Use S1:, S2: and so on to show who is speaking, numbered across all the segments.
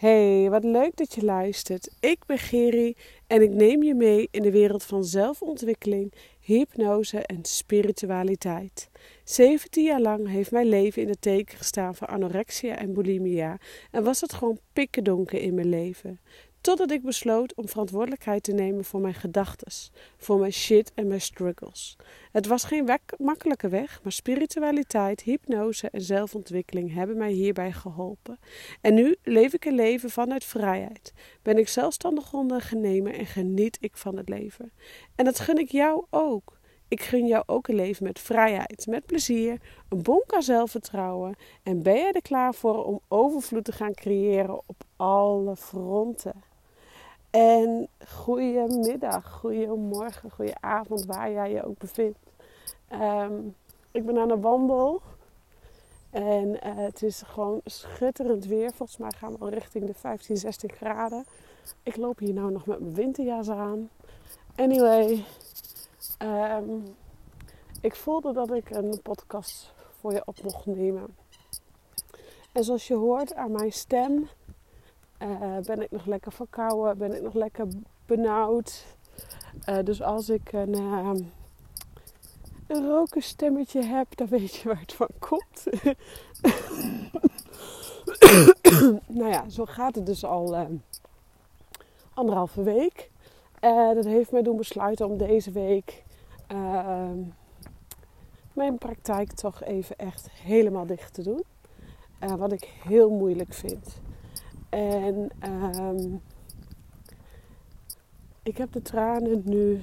S1: Hey, wat leuk dat je luistert. Ik ben Geri en ik neem je mee in de wereld van zelfontwikkeling, hypnose en spiritualiteit. 17 jaar lang heeft mijn leven in het teken gestaan van anorexia en bulimia en was het gewoon pikken donker in mijn leven. Totdat ik besloot om verantwoordelijkheid te nemen voor mijn gedachten, voor mijn shit en mijn struggles. Het was geen makkelijke weg, maar spiritualiteit, hypnose en zelfontwikkeling hebben mij hierbij geholpen. En nu leef ik een leven vanuit vrijheid. Ben ik zelfstandig ondernemer en geniet ik van het leven. En dat gun ik jou ook. Ik gun jou ook een leven met vrijheid, met plezier, een bonk aan zelfvertrouwen. En ben jij er klaar voor om overvloed te gaan creëren op alle fronten? En goedemiddag, goedemorgen, goedenavond, waar jij je ook bevindt. Ehm, ik ben aan de wandel en uh, het is gewoon schitterend weer. Volgens mij gaan we al richting de 15, 16 graden. Ik loop hier nou nog met mijn winterjas aan. Anyway, um, ik voelde dat ik een podcast voor je op mocht nemen. En zoals je hoort aan mijn stem, uh, ben ik nog lekker verkouden, ben ik nog lekker benauwd. Uh, dus als ik een, uh, een roken stemmetje heb, dan weet je waar het van komt. nou ja, zo gaat het dus al anderhalve week. dat heeft mij doen besluiten om deze week mijn praktijk toch even echt helemaal dicht te doen. wat ik heel moeilijk vind. En um, ik heb de tranen nu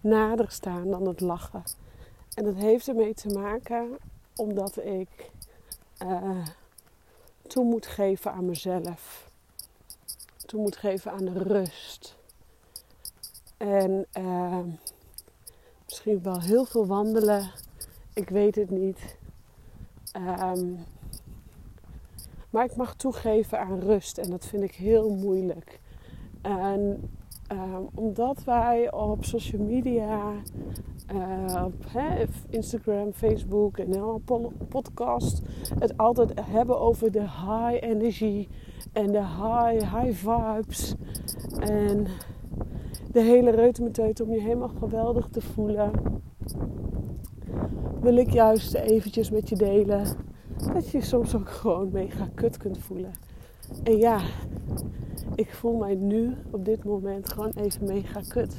S1: nader staan dan het lachen. En dat heeft ermee te maken omdat ik uh, toe moet geven aan mezelf. Toe moet geven aan de rust. En uh, misschien wel heel veel wandelen. Ik weet het niet. Um, maar ik mag toegeven aan rust en dat vind ik heel moeilijk. En ehm, omdat wij op social media, uh, op Instagram, Facebook en een podcast het altijd hebben over de high energy en de high, high vibes. En de hele reutemeteut om je helemaal geweldig te voelen. Wil ik juist eventjes met je delen dat je soms ook gewoon mega kut kunt voelen. En ja, ik voel mij nu op dit moment gewoon even mega kut.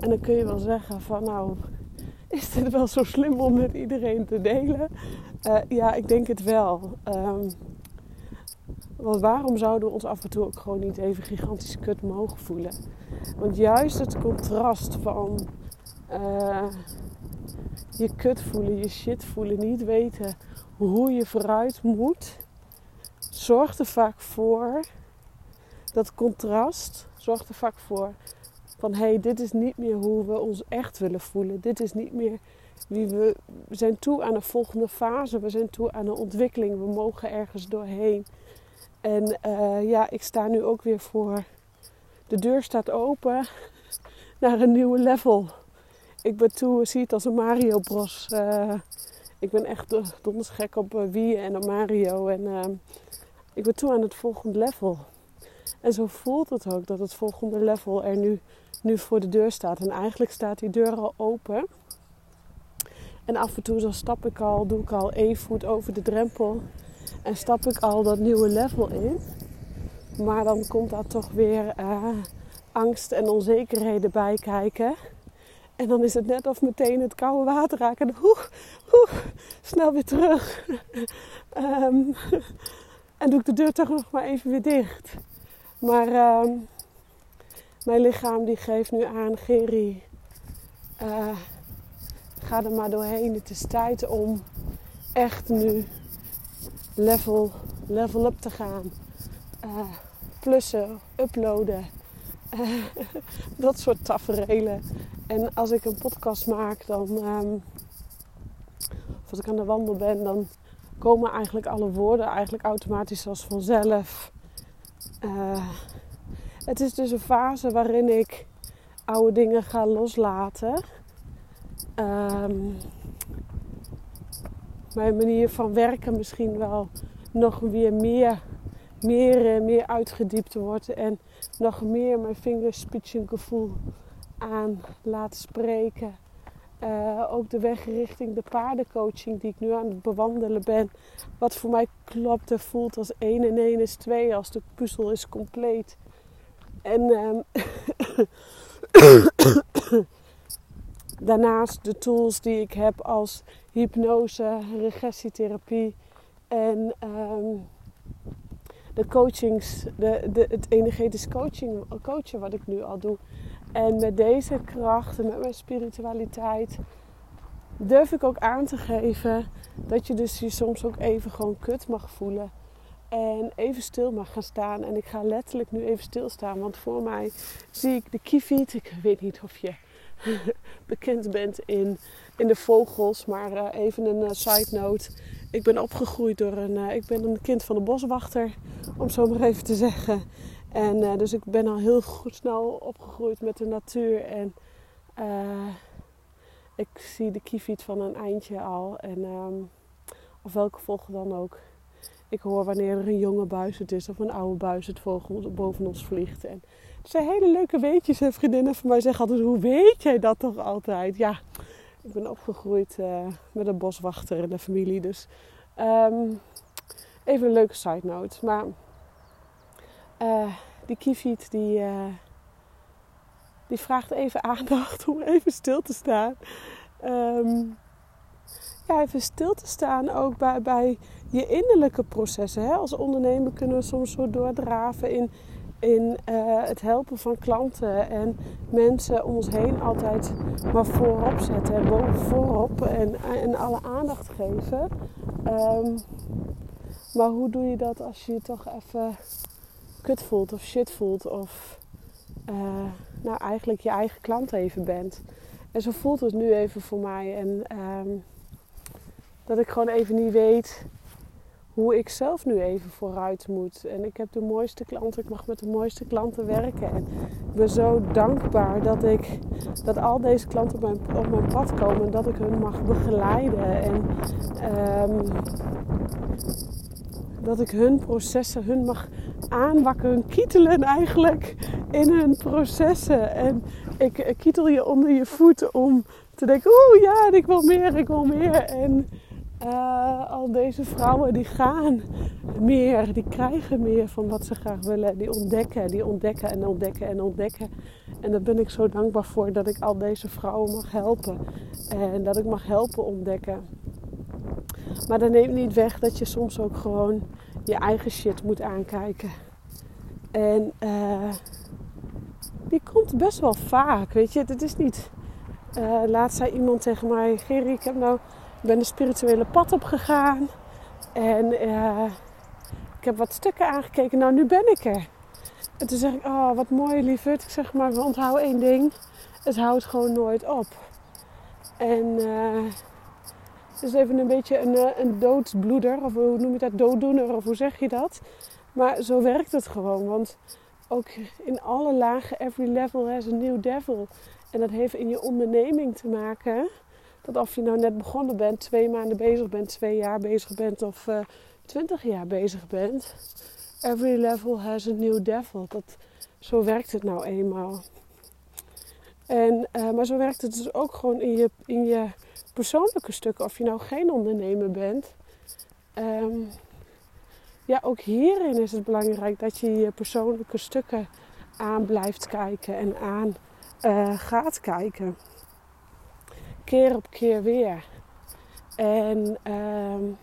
S1: En dan kun je wel zeggen van nou, is dit wel zo slim om met iedereen te delen? Uh, ja, ik denk het wel. Um, want waarom zouden we ons af en toe ook gewoon niet even gigantisch kut mogen voelen? Want juist het contrast van uh, je kut voelen, je shit voelen, niet weten hoe je vooruit moet, zorgt er vaak voor dat contrast zorgt er vaak voor van hé, hey, dit is niet meer hoe we ons echt willen voelen. Dit is niet meer wie we, we zijn toe aan een volgende fase. We zijn toe aan een ontwikkeling. We mogen ergens doorheen. En uh, ja, ik sta nu ook weer voor. De deur staat open naar een nieuwe level. Ik ben toe, zie het als een Mario Bros. Uh, ik ben echt donders gek op uh, Wii en op Mario. En uh, ik ben toe aan het volgende level. En zo voelt het ook dat het volgende level er nu, nu voor de deur staat. En eigenlijk staat die deur al open. En af en toe dan stap ik al, doe ik al één voet over de drempel. En stap ik al dat nieuwe level in. Maar dan komt daar toch weer uh, angst en onzekerheden bij kijken. En dan is het net of meteen het koude water raken. En hoe, hoe, snel weer terug. um, en doe ik de deur toch nog maar even weer dicht. Maar um, mijn lichaam die geeft nu aan, Geri, uh, ga er maar doorheen. Het is tijd om echt nu level, level up te gaan. Uh, plussen, uploaden. Dat soort taferelen. En als ik een podcast maak, dan, um, of als ik aan de wandel ben, dan komen eigenlijk alle woorden eigenlijk automatisch als vanzelf. Uh, het is dus een fase waarin ik oude dingen ga loslaten. Um, mijn manier van werken misschien wel nog weer meer meer, en meer uitgediept wordt en nog meer mijn vingerspitsengevoel aan laat spreken. Uh, ook de weg richting de paardencoaching die ik nu aan het bewandelen ben. Wat voor mij klopt en voelt als 1 en 1 is 2 als de puzzel is compleet. En um, daarnaast de tools die ik heb als hypnose, regressietherapie en um, de coachings, de, de, het energetisch coaching, coachen wat ik nu al doe. En met deze krachten, met mijn spiritualiteit, durf ik ook aan te geven dat je dus je soms ook even gewoon kut mag voelen. En even stil mag gaan staan. En ik ga letterlijk nu even stilstaan. Want voor mij zie ik de kieviet. Ik weet niet of je bekend bent in, in de vogels. Maar uh, even een uh, side note. Ik ben opgegroeid door een... Uh, ik ben een kind van de boswachter. Om zo maar even te zeggen. En dus ik ben al heel goed snel opgegroeid met de natuur. En ik zie de kieviet van een eindje al. En um, of welke vogel dan ook. Ik hoor wanneer er een jonge buizerd is of een oude buizerdvogel boven ons vliegt. En het zijn hele leuke weetjes. En vriendinnen van mij zeggen altijd, hoe weet jij dat toch altijd? Ja, ik ben opgegroeid uh, met een boswachter in de familie. Dus um, even een leuke side note. Maar uh, die kieviet die, uh, die vraagt even aandacht om even stil te staan. Um, ja, even stil te staan ook bij, bij je innerlijke processen. Hè? Als ondernemer kunnen we soms zo doordraven in, in uh, het helpen van klanten en mensen om ons heen altijd maar voorop zetten en voorop en, en alle aandacht geven. Um, maar hoe doe je dat als je je toch even kut voelt of shit voelt of uh, nou eigenlijk je eigen klant even bent? En zo voelt het nu even voor mij. En um, dat ik gewoon even niet weet hoe ik zelf nu even vooruit moet. En ik heb de mooiste klanten, ik mag met de mooiste klanten werken. En ik ben zo dankbaar dat, ik, dat al deze klanten op mijn, op mijn pad komen en dat ik hun mag begeleiden. En um, dat ik hun processen, hun mag aanwakken, kietelen eigenlijk in hun processen. En ik, ik kietel je onder je voeten om te denken, oeh ja, ik wil meer, ik wil meer. En uh, al deze vrouwen die gaan meer, die krijgen meer van wat ze graag willen. Die ontdekken, die ontdekken en ontdekken en ontdekken. En daar ben ik zo dankbaar voor dat ik al deze vrouwen mag helpen. En dat ik mag helpen ontdekken. Maar dat neemt niet weg dat je soms ook gewoon je eigen shit moet aankijken. En uh, die komt best wel vaak, weet je. Het is niet... Uh, laatst zei iemand tegen mij... Gerry, ik heb nou ben de spirituele pad op gegaan. En uh, ik heb wat stukken aangekeken. Nou, nu ben ik er. En toen zeg ik, oh, wat mooi lieverd. Ik zeg maar, onthoud één ding. Het houdt gewoon nooit op. En uh, het is even een beetje een, eh, een doodsbloeder. Of hoe noem je dat? Dooddoener. Of hoe zeg je dat? Maar zo werkt het gewoon. Want ook in alle lagen, every level has a new devil. En dat heeft in je onderneming te maken dat of je nou net begonnen bent, twee maanden bezig bent, twee jaar bezig bent of uh, twintig jaar bezig bent. Every level has a new devil. Dat, zo werkt het nou eenmaal. En, uh, maar zo werkt het dus ook gewoon in je, in je persoonlijke stukken. Of je nou geen ondernemer bent. Um, ja, ook hierin is het belangrijk dat je je persoonlijke stukken aan blijft kijken en aan uh, gaat kijken keer op keer weer. En um,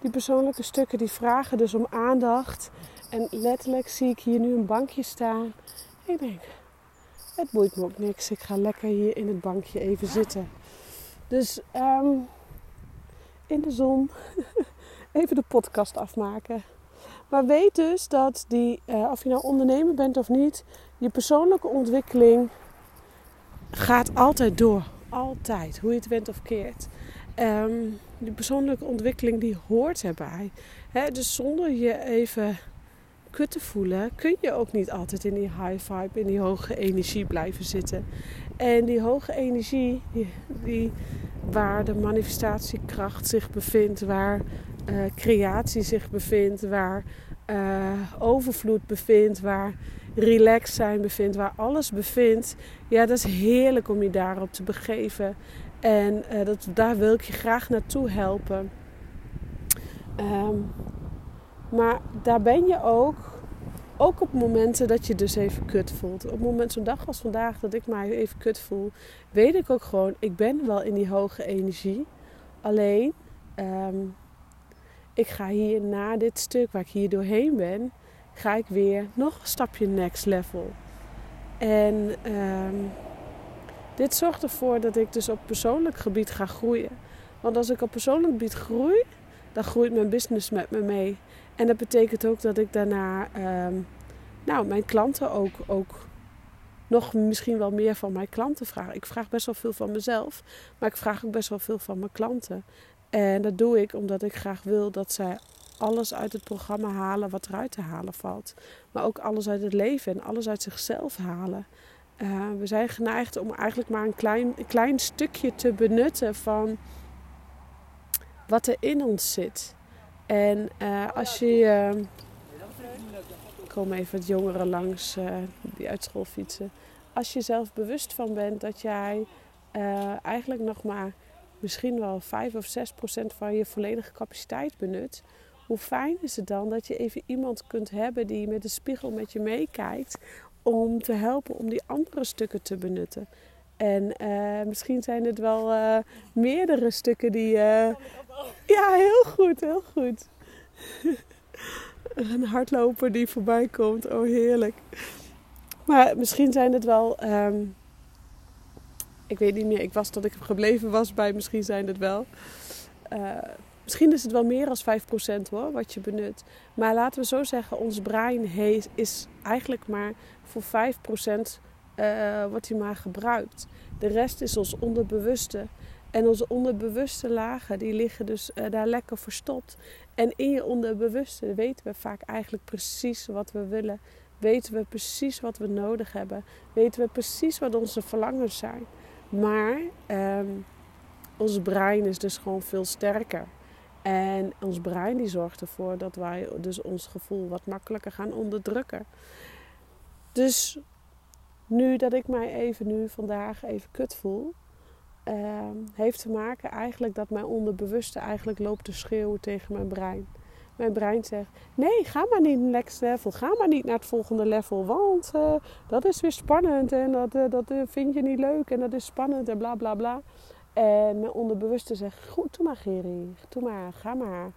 S1: die persoonlijke stukken die vragen dus om aandacht. En letterlijk zie ik hier nu een bankje staan. Ik denk, het boeit me ook niks. Ik ga lekker hier in het bankje even zitten. Dus um, in de zon even de podcast afmaken. Maar weet dus dat die, uh, of je nou ondernemer bent of niet, je persoonlijke ontwikkeling gaat altijd door. Altijd. Hoe je het went of keert. Um, die persoonlijke ontwikkeling die hoort erbij. Dus zonder je even kut te voelen, kun je ook niet altijd in die high vibe, in die hoge energie blijven zitten. En die hoge energie, die, waar de manifestatiekracht zich bevindt, waar uh, creatie zich bevindt, waar uh, overvloed bevindt, waar relax zijn bevindt, waar alles bevindt. Ja, dat is heerlijk om je daarop te begeven. En uh, dat, daar wil ik je graag naartoe helpen. Um, maar daar ben je ook, ook op momenten dat je dus even kut voelt. Op moment zo'n dag als vandaag dat ik mij even kut voel, weet ik ook gewoon, ik ben wel in die hoge energie. Alleen, um, ik ga hier na dit stuk waar ik hier doorheen ben, ga ik weer nog een stapje next level. En um, dit zorgt ervoor dat ik dus op persoonlijk gebied ga groeien. Want als ik op persoonlijk gebied groei, dan groeit mijn business met me mee. En dat betekent ook dat ik daarna um, nou, mijn klanten ook, ook nog misschien wel meer van mijn klanten vraag. Ik vraag best wel veel van mezelf, maar ik vraag ook best wel veel van mijn klanten. En dat doe ik omdat ik graag wil dat zij alles uit het programma halen wat eruit te halen valt. Maar ook alles uit het leven en alles uit zichzelf halen. Uh, we zijn geneigd om eigenlijk maar een klein, klein stukje te benutten van wat er in ons zit. En uh, als je. Uh, komen even wat jongeren langs uh, die uit school fietsen. Als je zelf bewust van bent dat jij eigenlijk nog maar misschien wel 5 of 6 procent van je volledige capaciteit benut. Hoe fijn is het dan dat je even iemand kunt hebben die met de spiegel met je meekijkt om te helpen om die andere stukken te benutten. En uh, misschien zijn het wel uh, meerdere stukken die. Uh, ja, heel goed, heel goed. Een hardloper die voorbij komt, oh heerlijk. Maar misschien zijn het wel. Um, ik weet niet meer, ik was tot ik gebleven was bij, misschien zijn het wel. Misschien is het wel meer dan 5% hoor, wat je benut. Maar laten we zo zeggen, ons brein is eigenlijk maar voor 5% uh, wordt hij maar gebruikt. De rest is ons onderbewuste. En onze onderbewuste lagen, die liggen dus uh, daar lekker verstopt. En in je onderbewuste weten we vaak eigenlijk precies wat we willen. Weten we precies wat we nodig hebben. Weten we precies wat onze verlangens zijn. Maar um, ons brein is dus gewoon veel sterker. En ons brein die zorgt ervoor dat wij dus ons gevoel wat makkelijker gaan onderdrukken. Dus nu dat ik mij even nu vandaag even kut voel, uh, heeft te maken eigenlijk dat mijn onderbewuste eigenlijk loopt te schreeuwen tegen mijn brein. Mijn brein zegt: Nee, ga maar niet naar next level. Ga maar niet naar het volgende level. Want uh, dat is weer spannend. En dat, uh, dat uh, vind je niet leuk. En dat is spannend. En bla bla bla. En mijn onderbewuste zegt: Goed, doe maar, Geri. Doe maar, ga maar.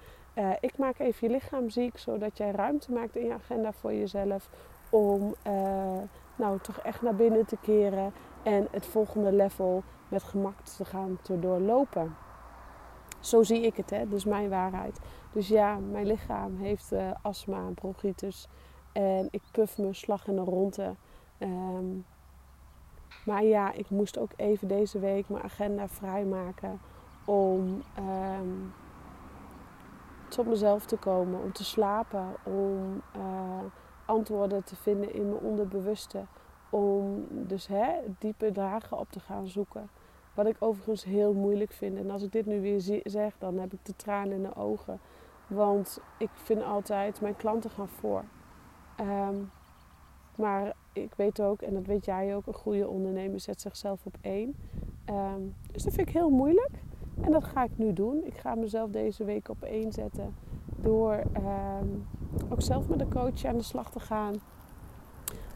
S1: ik maak even je lichaam ziek. Zodat jij ruimte maakt in je agenda voor jezelf. Om nou toch echt naar binnen te keren en het volgende level met gemak te gaan doorlopen. Zo zie ik het, hè? dus mijn waarheid. Dus ja, mijn lichaam heeft uh, astma en bronchitis en ik puff me slag in de ronde. Um, maar ja, ik moest ook even deze week mijn agenda vrijmaken om um, tot mezelf te komen, om te slapen, om uh, antwoorden te vinden in mijn onderbewuste. Om dus hè, diepe dragen op te gaan zoeken. Wat ik overigens heel moeilijk vind. En als ik dit nu weer zeg, dan heb ik de tranen in de ogen. Want ik vind altijd, mijn klanten gaan voor. Um, maar ik weet ook, en dat weet jij ook, een goede ondernemer zet zichzelf op één. Um, dus dat vind ik heel moeilijk. En dat ga ik nu doen. Ik ga mezelf deze week op één zetten. Door um, ook zelf met een coach aan de slag te gaan.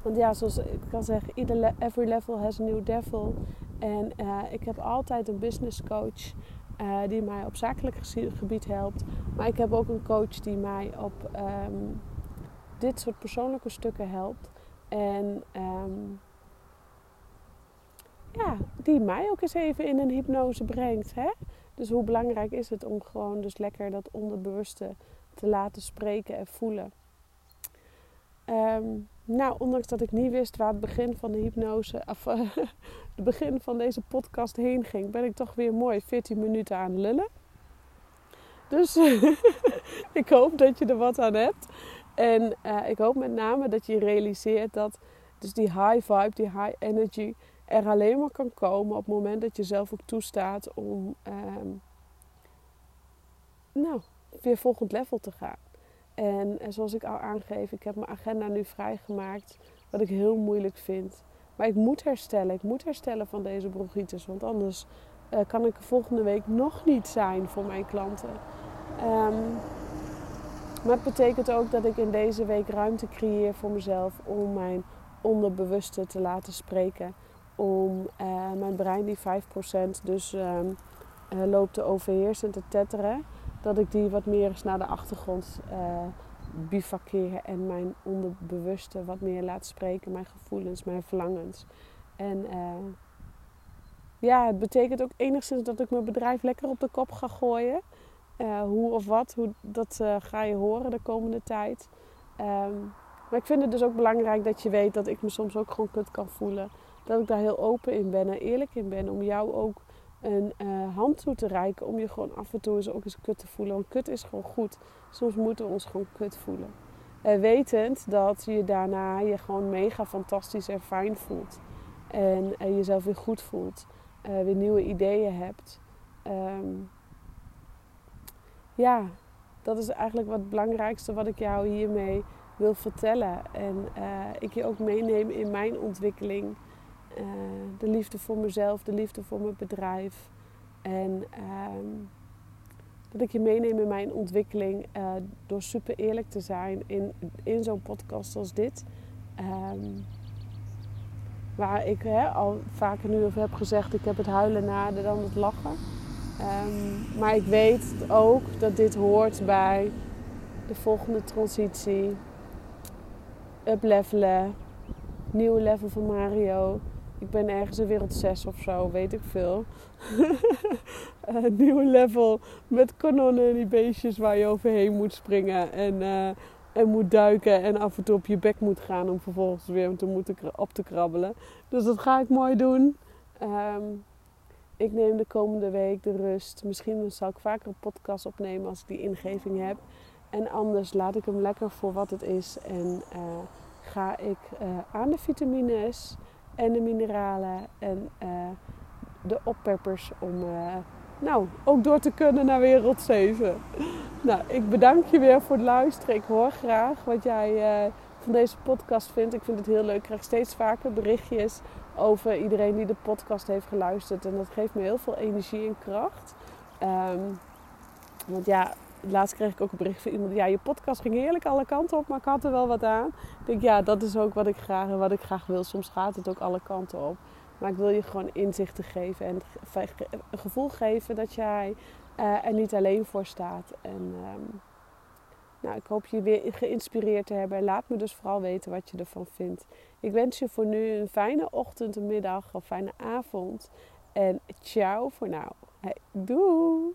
S1: Want ja, zoals ik kan zeggen, every level has a new devil. En uh, ik heb altijd een business coach uh, die mij op zakelijk gebied helpt. Maar ik heb ook een coach die mij op um, dit soort persoonlijke stukken helpt. En um, ja, die mij ook eens even in een hypnose brengt. Hè? Dus hoe belangrijk is het om gewoon dus lekker dat onderbewuste te laten spreken en voelen. Um, nou, ondanks dat ik niet wist waar het begin van de hypnose, of uh, begin van deze podcast heen ging, ben ik toch weer mooi 14 minuten aan lullen. Dus ik hoop dat je er wat aan hebt. En uh, ik hoop met name dat je realiseert dat dus die high vibe, die high energy er alleen maar kan komen op het moment dat je zelf ook toestaat om um, nou, weer volgend level te gaan. En, en zoals ik al aangeef, ik heb mijn agenda nu vrijgemaakt. Wat ik heel moeilijk vind. Maar ik moet herstellen. Ik moet herstellen van deze bronchitis. Want anders uh, kan ik volgende week nog niet zijn voor mijn klanten. Um, maar het betekent ook dat ik in deze week ruimte creëer voor mezelf om mijn onderbewuste te laten spreken. Om uh, mijn brein, die 5% dus um, uh, loopt te overheersen en te tetteren, dat ik die wat meer eens naar de achtergrond uh, en mijn onderbewuste wat meer laat spreken, mijn gevoelens, mijn verlangens. En ja, het betekent ook enigszins dat ik mijn bedrijf lekker op de kop ga gooien. Uh, hoe of wat, hoe, dat uh, ga je horen de komende tijd. Um, maar ik vind het dus ook belangrijk dat je weet dat ik me soms ook gewoon kut kan voelen. Dat ik daar heel open in ben en eerlijk in ben. Om jou ook een uh, hand toe te reiken. Om je gewoon af en toe eens ook eens kut te voelen. Want kut is gewoon goed. Soms moeten we ons gewoon kut voelen. Wetend dat je daarna je gewoon mega fantastisch en fijn voelt. En jezelf weer goed voelt. weer nieuwe ideeën hebt. Um, ja, dat is eigenlijk wat het belangrijkste wat ik jou hiermee wil vertellen. En uh, ik je ook meeneem in mijn ontwikkeling. Uh, de liefde voor mezelf, de liefde voor mijn bedrijf. En uh, dat ik je meeneem in mijn ontwikkeling uh, door super eerlijk te zijn in, in zo'n podcast als dit. Um, waar ik hè, al vaker nu over heb gezegd, ik heb het huilen nader dan het lachen. Um, maar ik weet ook dat dit hoort bij de volgende transitie. Uplevelen. Nieuwe level van Mario. Ik ben ergens in wereld 6 of zo, weet ik veel. Een nieuwe level met kanonnen en die beestjes waar je overheen moet springen. En, uh, en moet duiken en af en toe op je bek moet gaan om vervolgens weer te moeten op te krabbelen. Dus dat ga ik mooi doen. Um, ik neem de komende week de rust. Misschien zal ik vaker een podcast opnemen als ik die ingeving heb. En anders laat ik hem lekker voor wat het is. En uh, ga ik uh, aan de vitamines en de mineralen en uh, de oppeppers om nou, ook door te kunnen naar wereld 7. nou, ik bedank je weer voor het luisteren. Ik hoor graag wat jij van deze podcast vindt. Ik vind het heel leuk. Ik krijg steeds vaker berichtjes over iedereen die de podcast heeft geluisterd. En dat geeft me heel veel energie en kracht. Um, want ja, laatst kreeg ik ook een bericht van iemand. Ja, je podcast ging heerlijk alle kanten op, maar ik had er wel wat aan. Ik denk, ja, dat is ook wat ik graag, wat ik graag wil. Soms gaat het ook alle kanten op. Maar ik wil je gewoon inzichten geven en een gevoel geven dat jij uh, er niet alleen voor staat. En um, nou, ik hoop je weer geïnspireerd te hebben. Laat me dus vooral weten wat je ervan vindt. Ik wens je voor nu een fijne ochtend, een middag of fijne avond. En ciao voor nou. Hey, doei!